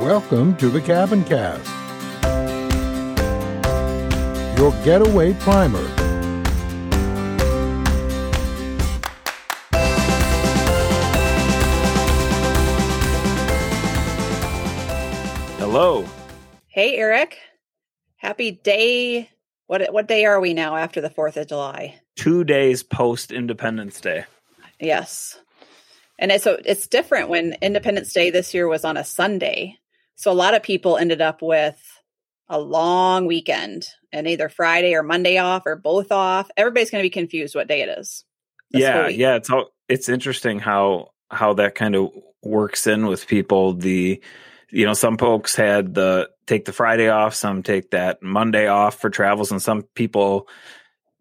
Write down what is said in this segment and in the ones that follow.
Welcome to the Cabin Cast, your getaway primer. Hello. Hey, Erik. Happy day. What what day are we now after the 4th of July? Two days post Independence Day. Yes. And it's so it's different when Independence Day this year was on a Sunday. So a lot of people ended up with a long weekend and either Friday or Monday off or both off. Everybody's going to be confused what day it is. yeah, yeah. It's all it's interesting how how that kind of works in with people. The you know, some folks had the take the Friday off, some take that Monday off for travels, and some people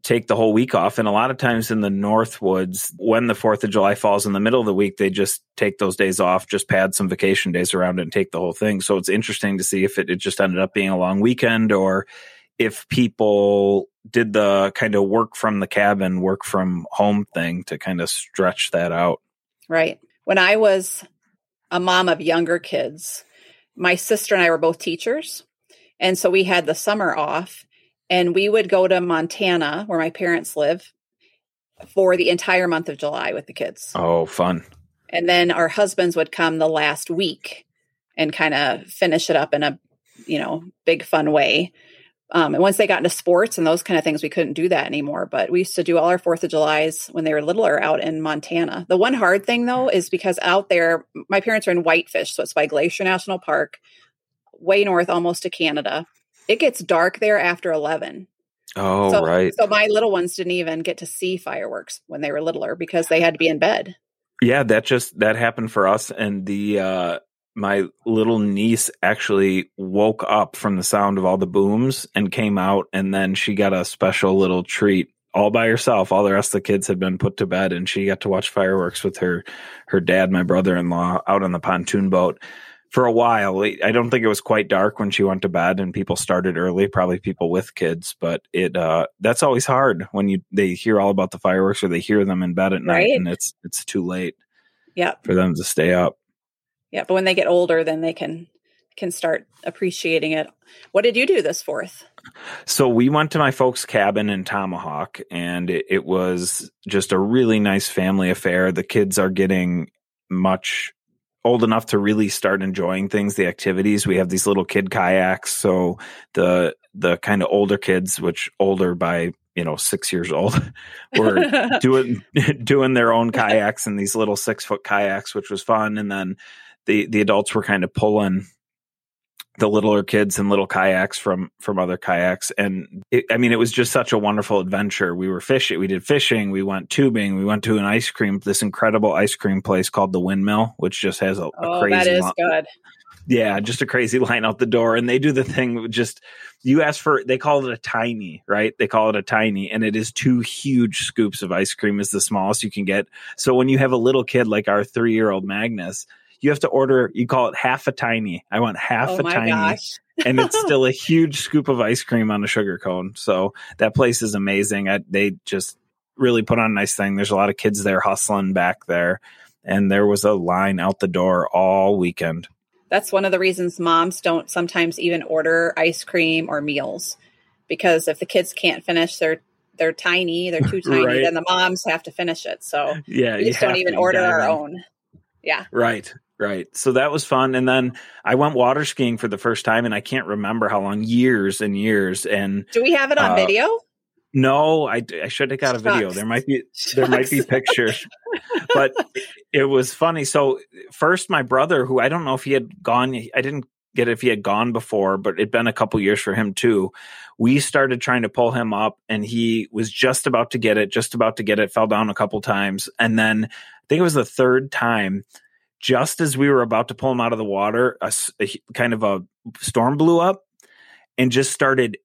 take the whole week off. And a lot of times in the Northwoods, when the Fourth of July falls in the middle of the week, they just take those days off, just pad some vacation days around and take the whole thing. So it's interesting to see if it, it just ended up being a long weekend or if people did the kind of work from the cabin, work from home thing to kind of stretch that out. Right. When I was a mom of younger kids, my sister and I were both teachers. And so we had the summer off and we would go to Montana where my parents live for the entire month of July with the kids. Oh, fun. And then our husbands would come the last week and kind of finish it up in a, you know, big fun way. Um, and once they got into sports and those kind of things, we couldn't do that anymore. But we used to do all our Fourth of July's when they were littler out in Montana. The one hard thing though is because out there, my parents are in Whitefish, so it's by Glacier National Park, way north, almost to Canada. It gets dark there after eleven. Oh, so, right. So my little ones didn't even get to see fireworks when they were littler because they had to be in bed. Yeah, that just that happened for us and the uh my little niece actually woke up from the sound of all the booms and came out and then she got a special little treat all by herself. All the rest of the kids had been put to bed and she got to watch fireworks with her her dad, my brother-in-law out on the pontoon boat for a while. I don't think it was quite dark when she went to bed and people started early, probably people with kids, but it uh that's always hard when you they hear all about the fireworks or they hear them in bed at night Right. and it's it's too late Yeah. for them to stay up. Yeah, but when they get older, then they can can start appreciating it. What did you do this fourth? So we went to my folks' cabin in Tomahawk, and it, it was just a really nice family affair. The kids are getting much old enough to really start enjoying things, the activities. We have these little kid kayaks, so the the kind of older kids, which older by you know six years old, were doing doing their own kayaks and these little six foot kayaks, which was fun. And then the the adults were kind of pulling the littler kids and little kayaks from from other kayaks. And it, i mean it was just such a wonderful adventure. We were fishing we did fishing we went tubing we went to an ice cream this incredible ice cream place called the windmill which just has a, a oh, crazy that is good. yeah just a crazy line out the door. And they do the thing just you ask for they call it a tiny right? They call it a tiny and it is two huge scoops of ice cream is the smallest you can get. So when you have a little kid like our three year old magnus you have to order you call it half a tiny i want half Oh a my tiny gosh. and it's still a huge scoop of ice cream on a sugar cone so that place is amazing I, they just really put on a nice thing there's a lot of kids there hustling back there and there was a line out the door all weekend That's one of the reasons moms don't sometimes even order ice cream or meals because if the kids can't finish their they're tiny, they're too tiny, Right. then the moms have to finish it. So yeah we just don't even order our own. Yeah. Right, right. So that was fun. And then I went water skiing for the first time, and I can't remember how long, years and years. And Do we have it on Uh, video? no, I, I should have got a video. Shucks. There might be there might be pictures, but it was funny. So first, my brother, who I don't know if he had gone, I didn't get if he had gone before, but it'd been a couple years for him too. We started trying to pull him up, and he was just about to get it, just about to get it, fell down a couple times, and then I think it was the third time. Just as we were about to pull him out of the water, a kind of a storm blew up and just started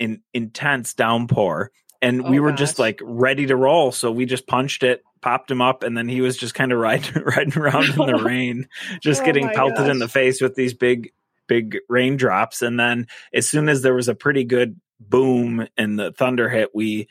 an intense downpour. And Oh, we were just like ready to roll so we just punched it popped him up and then he was just kind of riding riding around in the rain just Oh getting pelted in the face with these big big raindrops. And then as soon as there was a pretty good boom and the thunder hit we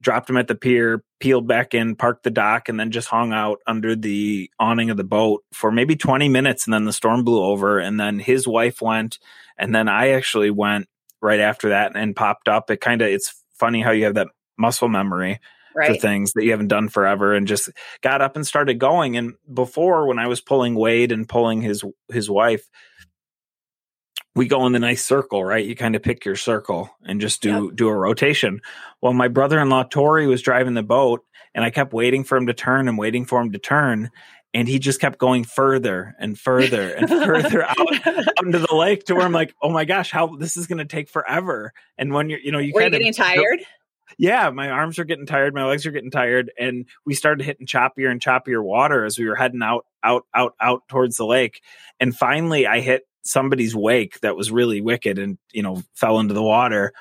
dropped him at the pier, peeled back in, parked the dock, and then just hung out under the awning of the boat for maybe 20 minutes. And then the storm blew over. And then his wife went. And then I actually went right after that and popped up. It kind of, it's funny how you have that muscle memory. Right. For things that you haven't done forever, and just got up and started going. And before, when I was pulling Wade and pulling his his wife, we go in the nice circle, right? You kind of pick your circle and just do yep. do a rotation. Well, my brother-in-law Tori was driving the boat and I kept waiting for him to turn and waiting for him to turn and he just kept going further and further and further out, out into the lake to where I'm like, "Oh my gosh, how this is going to take forever." And when you're, you know, you Were kind you getting of, tired? Yeah, my arms are getting tired, my legs are getting tired, and we started hitting choppier and choppier water as we were heading out, out, out, out towards the lake. And finally, I hit somebody's wake that was really wicked and you know fell into the water.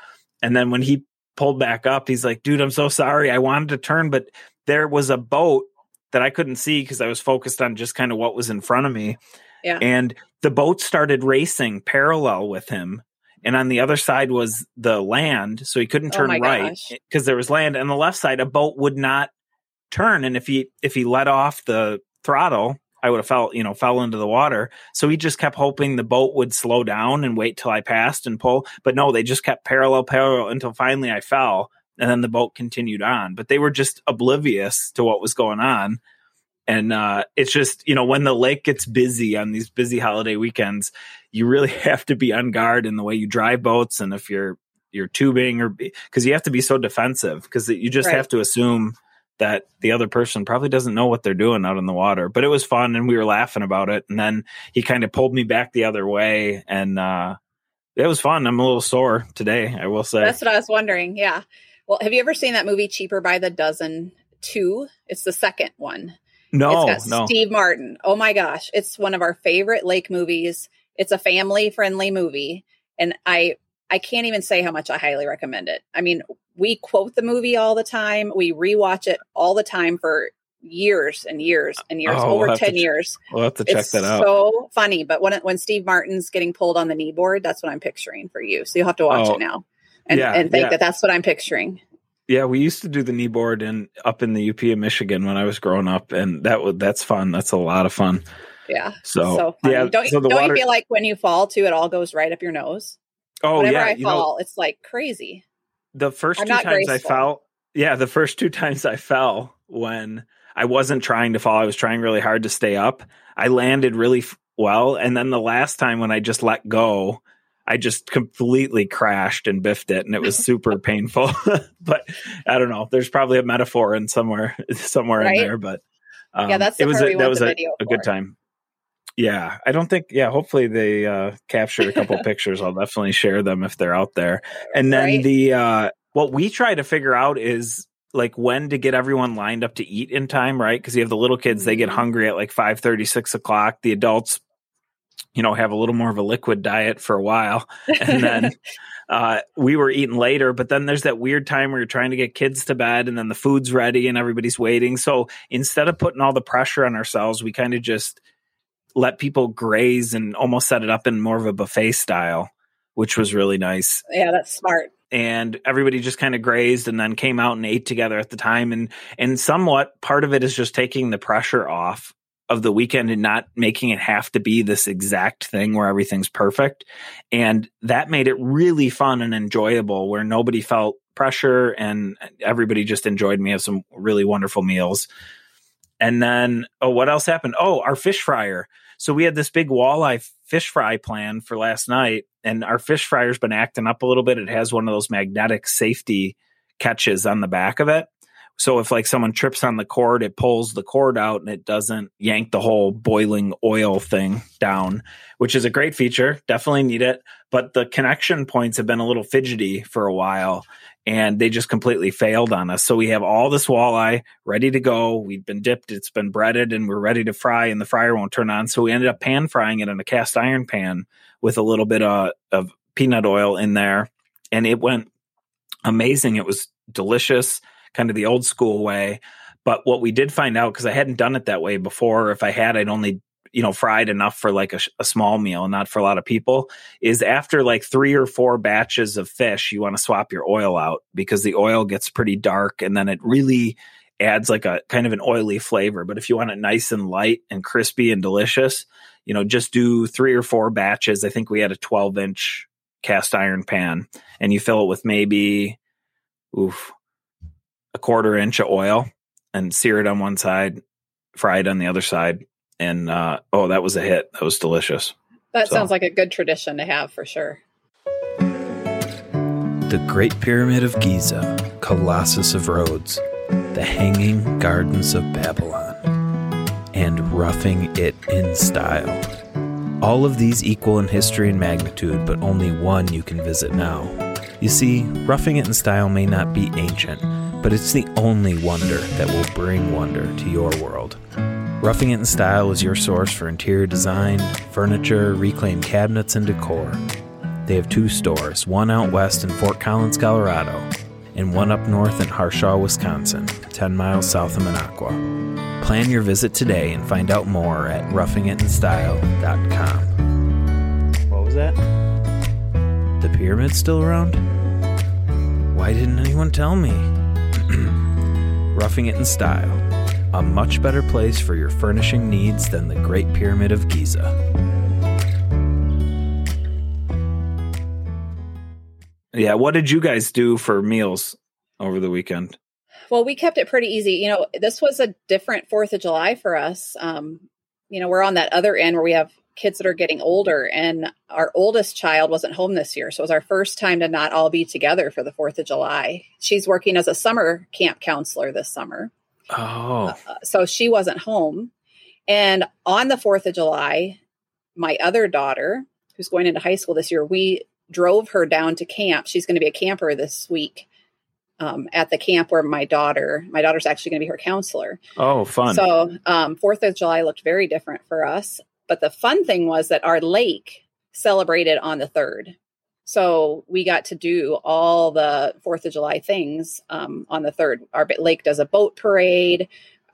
And then when he pulled back up he's like dude i'm so sorry. I wanted to turn but there was a boat that i couldn't see because i was focused on just kind of what was in front of me. Yeah. and the boat started racing parallel with him and on the other side was the land so he couldn't Oh turn my right because there was land. And the left side a boat would not turn. And if he if he let off the throttle I would have fell, you know, fell into the water. So he just kept hoping the boat would slow down and wait till I passed and pull. But no, they just kept parallel, parallel until finally I fell. And then the boat continued on. But they were just oblivious to what was going on. And uh, it's just, you know, when the lake gets busy on these busy holiday weekends, you really have to be on guard in the way you drive boats and if you're you're tubing or because you have to be so defensive because you just Right. have to assume that the other person probably doesn't know what they're doing out in the water. But it was fun and we were laughing about it. And then he kind of pulled me back the other way and uh it was fun. I'm a little sore today, I will say. That's what I was wondering. Yeah. Well, have you ever seen that movie Cheaper by the Dozen 2? It's the second one. no, it's got no. Steve Martin. Oh my gosh. It's one of our favorite lake movies. It's a family friendly movie. And I I can't even say how much I highly recommend it. I mean, we quote the movie all the time. We rewatch it all the time for years and years and years, Oh, we'll over 10 ch- years. We'll have to check it's that out. so funny. But when it, when Steve Martin's getting pulled on the knee board, that's what I'm picturing for you. So you'll have to watch Oh, it now and, yeah, and think yeah. that that's what I'm picturing. Yeah, we used to do the knee board in up in the UP of Michigan when I was growing up, and that was that's fun. That's a lot of fun. Yeah. So, So, yeah, don't, so don't water. you feel like when you fall too, it all goes right up your nose? Oh Whenever yeah, I you know, fall, it's like crazy. the first I'm two not times I fell, yeah, the first two times I fell when I wasn't trying to fall, I was trying really hard to stay up. I landed really f- well, and then the last time when I just let go, I just completely crashed and biffed it, and it was super painful. but I don't know. There's probably a metaphor in somewhere, somewhere Right? in there. But um, Yeah, that's it was a, that was a, a good time. Yeah, I don't think. Yeah, hopefully they uh, captured a couple pictures. I'll definitely share them if they're out there. And then Right. the uh, what we try to figure out is like when to get everyone lined up to eat in time, right? Because you have the little kids; they get Mhm. hungry at like five thirty, six o'clock. The adults, you know, have a little more of a liquid diet for a while, and then uh, we were eating later. But then there's that weird time where you're trying to get kids to bed, and then the food's ready and everybody's waiting. So instead of putting all the pressure on ourselves, we kind of just let people graze and almost set it up in more of a buffet style, which was really nice. Yeah, that's smart. and everybody just kind of grazed and then came out and ate together at the time. And and somewhat part of it is just taking the pressure off of the weekend and not making it have to be this exact thing where everything's perfect. And that made it really fun and enjoyable where nobody felt pressure and everybody just enjoyed me have some really wonderful meals and then oh what else happened oh our fish fryer so we had this big walleye fish fry plan for last night, and our fish fryer's been acting up a little bit. It has one of those magnetic safety catches on the back of it. So if like someone trips on the cord, it pulls the cord out and it doesn't yank the whole boiling oil thing down, which is a great feature. Definitely need it. But the connection points have been a little fidgety for a while and they just completely failed on us. So we have all this walleye ready to go. We've been dipped, it's been breaded, and we're ready to fry, and the fryer won't turn on. So we ended up pan frying it in a cast iron pan with a little bit of, of peanut oil in there. And it went amazing. It was delicious, kind of the old school way. But what we did find out, because I hadn't done it that way before, if I had, I'd only you know fried enough for like a, a, small meal not for a lot of people is after like three or four batches of fish you want to swap your oil out because the oil gets pretty dark and then it really adds like a kind of an oily flavor but if you want it nice and light and crispy and delicious you know just do three or four batches i think we had a 12 inch cast iron pan and you fill it with maybe oof a quarter inch of oil and sear it on one side fry it on the other side and uh, oh, that was a hit. That was delicious. That so. sounds like a good tradition to have for sure. The Great Pyramid of Giza, Colossus of Rhodes, the Hanging Gardens of Babylon, and Roughing It in Style. All of these equal in history and magnitude, but only one you can visit now. You see, Roughing It in Style may not be ancient, but it's the only wonder that will bring wonder to your world. Roughing It in Style is your source for interior design, furniture, reclaimed cabinets, and decor. They have two stores, one out west in Fort Collins, Colorado, and one up north in Harshaw, Wisconsin, 10 miles south of Minocqua. Plan your visit today and find out more at roughingitinstyle.com. What was that? The pyramid's still around? Why didn't anyone tell me? Roughing It in Style a much better place for your furnishing needs than the Great Pyramid of Giza. Yeah, what did you guys do for meals over the weekend? Well, we kept it pretty easy. You know, this was a different Fourth of July for us. Um, you know, we're on that other end where we have kids that are getting older, and our oldest child wasn't home this year. So it was our first time to not all be together for the Fourth of July. She's working as a summer camp counselor this summer. Oh. Uh, so she wasn't home. And on the 4th of July, my other daughter, who's going into high school this year, we drove her down to camp. She's going to be a camper this week um, at the camp where my daughter, my daughter's actually going to be her counselor. Oh, fun. So, um, 4th of July looked very different for us. But the fun thing was that our lake celebrated on the 3rd. So we got to do all the Fourth of July things um, on the third. Our lake does a boat parade,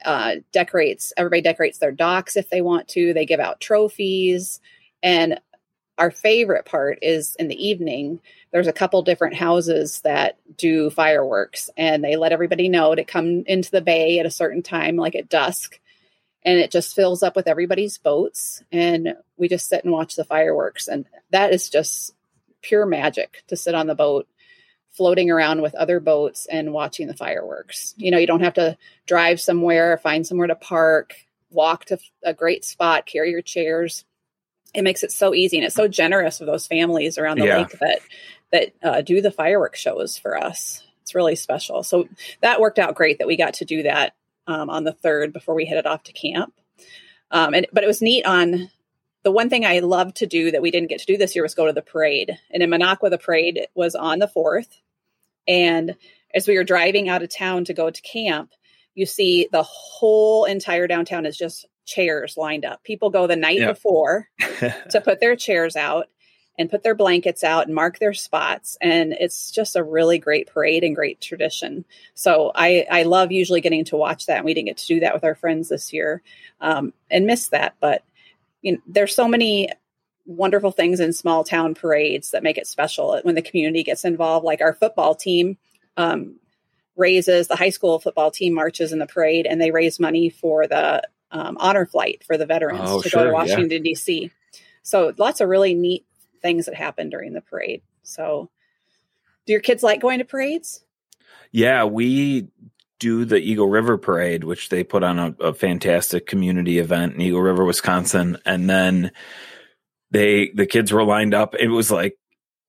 uh, decorates. Everybody decorates their docks if they want to. They give out trophies, and our favorite part is in the evening. There's a couple different houses that do fireworks, and they let everybody know to come into the bay at a certain time, like at dusk and it just fills up with everybody's boats and we just sit and watch the fireworks and that is just pure magic to sit on the boat floating around with other boats and watching the fireworks. You know, you don't have to drive somewhere, find somewhere to park, walk to a great spot, carry your chairs. It makes it so easy and it's so generous of those families around the yeah. lake that that uh, do the fireworks shows for us. It's really special. So that worked out great that we got to do that um, on the third before we headed off to camp. Um, and but it was neat on the one thing I loved to do that we didn't get to do this year was go to the parade. And in Minocqua, the parade was on the 4th. And as we were driving out of town to go to camp, you see the whole entire downtown is just chairs lined up. People go the night yep. before to put their chairs out and put their blankets out and mark their spots. And it's just a really great parade and great tradition. So I, I love usually getting to watch that. And we didn't get to do that with our friends this year um, and miss that. But you know, there's so many wonderful things in small town parades that make it special when the community gets involved. Like our football team um, raises the high school football team marches in the parade, and they raise money for the um, honor flight for the veterans oh, to sure, go to Washington yeah. D.C. So lots of really neat things that happen during the parade. So, do your kids like going to parades? Yeah, we do the Eagle River Parade, which they put on a, a fantastic community event in Eagle River, Wisconsin, and then they the kids were lined up. It was like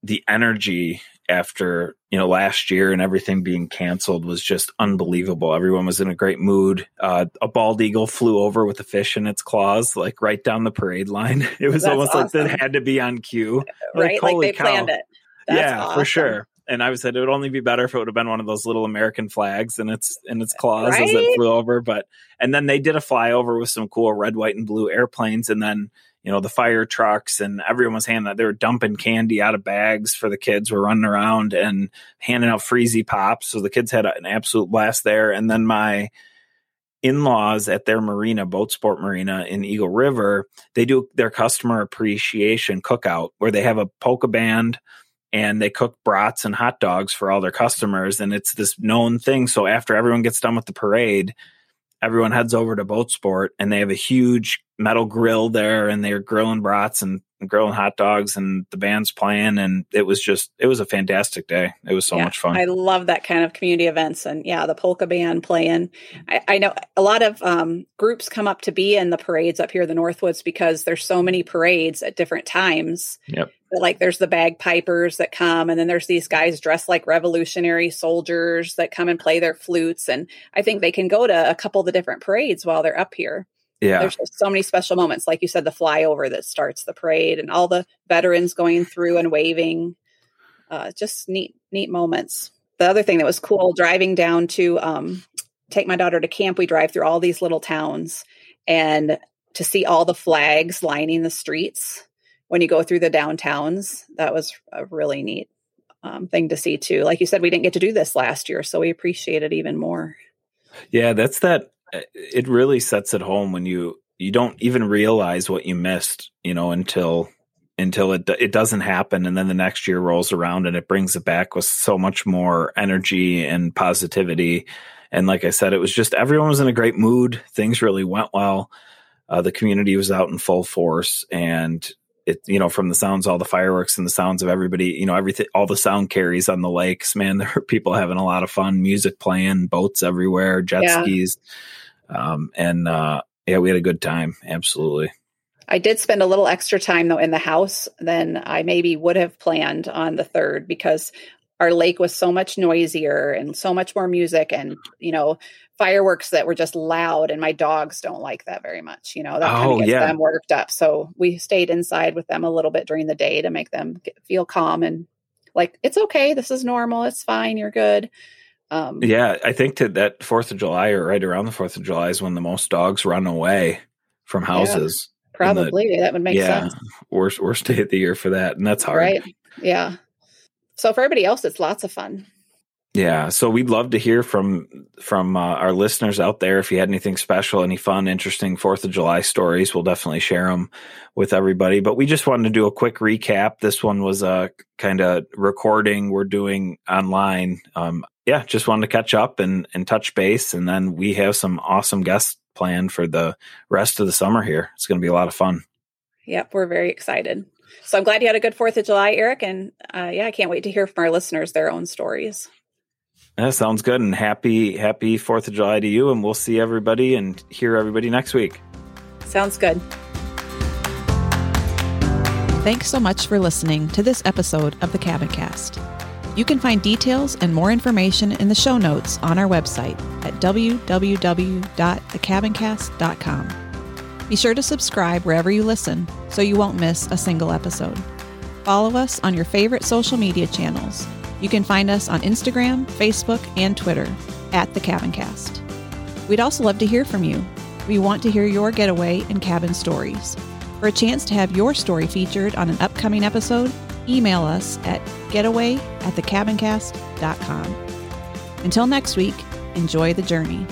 the energy after you know last year and everything being canceled was just unbelievable. Everyone was in a great mood. Uh, a bald eagle flew over with a fish in its claws, like right down the parade line. It was That's almost awesome. like that had to be on cue, right? Like, like they cow. planned it. That's yeah, awesome. for sure and I was said it would only be better if it would have been one of those little American flags in its in its claws right? as it flew over. But and then they did a flyover with some cool red, white, and blue airplanes, and then you know the fire trucks and everyone was handing out. They were dumping candy out of bags for the kids. Were running around and handing out freezy pops. So the kids had an absolute blast there. And then my in-laws at their marina, Boat Sport Marina in Eagle River, they do their customer appreciation cookout where they have a polka band and they cook brats and hot dogs for all their customers and it's this known thing. So after everyone gets done with the parade, everyone heads over to Boat Sport and they have a huge metal grill there and they're grilling brats and grilling hot dogs and the band's playing and it was just it was a fantastic day it was so Yeah, much fun I love that kind of community events, and yeah, the polka band playing. I, I know a lot of um, groups come up to be in the parades up here in the Northwoods because there's so many parades at different times. Yep. But, Like there's the bagpipers that come, and then there's these guys dressed like Revolutionary soldiers that come and play their flutes, and I think they can go to a couple of the different parades while they're up here. Yeah There's just so many special moments, like you said, the flyover that starts the parade, and all the veterans going through and waving. Uh, just neat, neat moments. The other thing that was cool, driving down to um, take my daughter to camp, we drive through all these little towns, and to see all the flags lining the streets when you go through the downtowns, that was a really neat um, thing to see too. Like you said, we didn't get to do this last year, so we appreciate it even more. yeah that's that it really sets it home when you you don't even realize what you missed you know until until it it doesn't happen and then the next year rolls around and it brings it back with so much more energy and positivity. And like i said it was just everyone was in a great mood. Things really went well. Uh, the community was out in full force and it you know from the sounds all the fireworks and the sounds of everybody you know everything all the sound carries on the lakes man there are people having a lot of fun music playing boats everywhere jet Yeah. skis um, and uh, yeah we had a good time absolutely I did spend a little extra time though in the house than I maybe would have planned on the third because our lake was so much noisier and so much more music and you know fireworks that were just loud and my dogs don't like that very much you know that kind Oh, of gets yeah. them worked up. So we stayed inside with them a little bit during the day to make them get, feel calm and like it's okay this is normal it's fine you're good. Um yeah i think to that fourth of july or right around the fourth of july is when the most dogs run away from houses probably that would make yeah sense. worst worst day of the year for that and that's hard. Right yeah so for everybody else it's lots of fun Yeah, so we'd love to hear from from uh, our listeners out there. If you had anything special, any fun, interesting Fourth of July stories, we'll definitely share them with everybody. But we just wanted to do a quick recap. This one was a kind of recording we're doing online. Um, yeah, just wanted to catch up and and touch base, and then we have some awesome guests planned for the rest of the summer here. It's going to be a lot of fun. Yep, we're very excited. So I'm glad you had a good Fourth of July, Erik, and uh, yeah, I can't wait to hear from our listeners their own stories. That sounds good, and happy happy Fourth of July to you. And we'll see everybody and hear everybody next week. Sounds good. Thanks so much for listening to this episode of the Cabin Cast. You can find details and more information in the show notes on our website at www.thecabincast.com. Be sure to subscribe wherever you listen so you won't miss a single episode. Follow us on your favorite social media channels. You can find us on Instagram, Facebook, and Twitter at The Cabin Cast. We'd also love to hear from you. We want to hear your getaway and cabin stories. For a chance to have your story featured on an upcoming episode, email us at getaway at thecabincast.com. Until next week, enjoy the journey.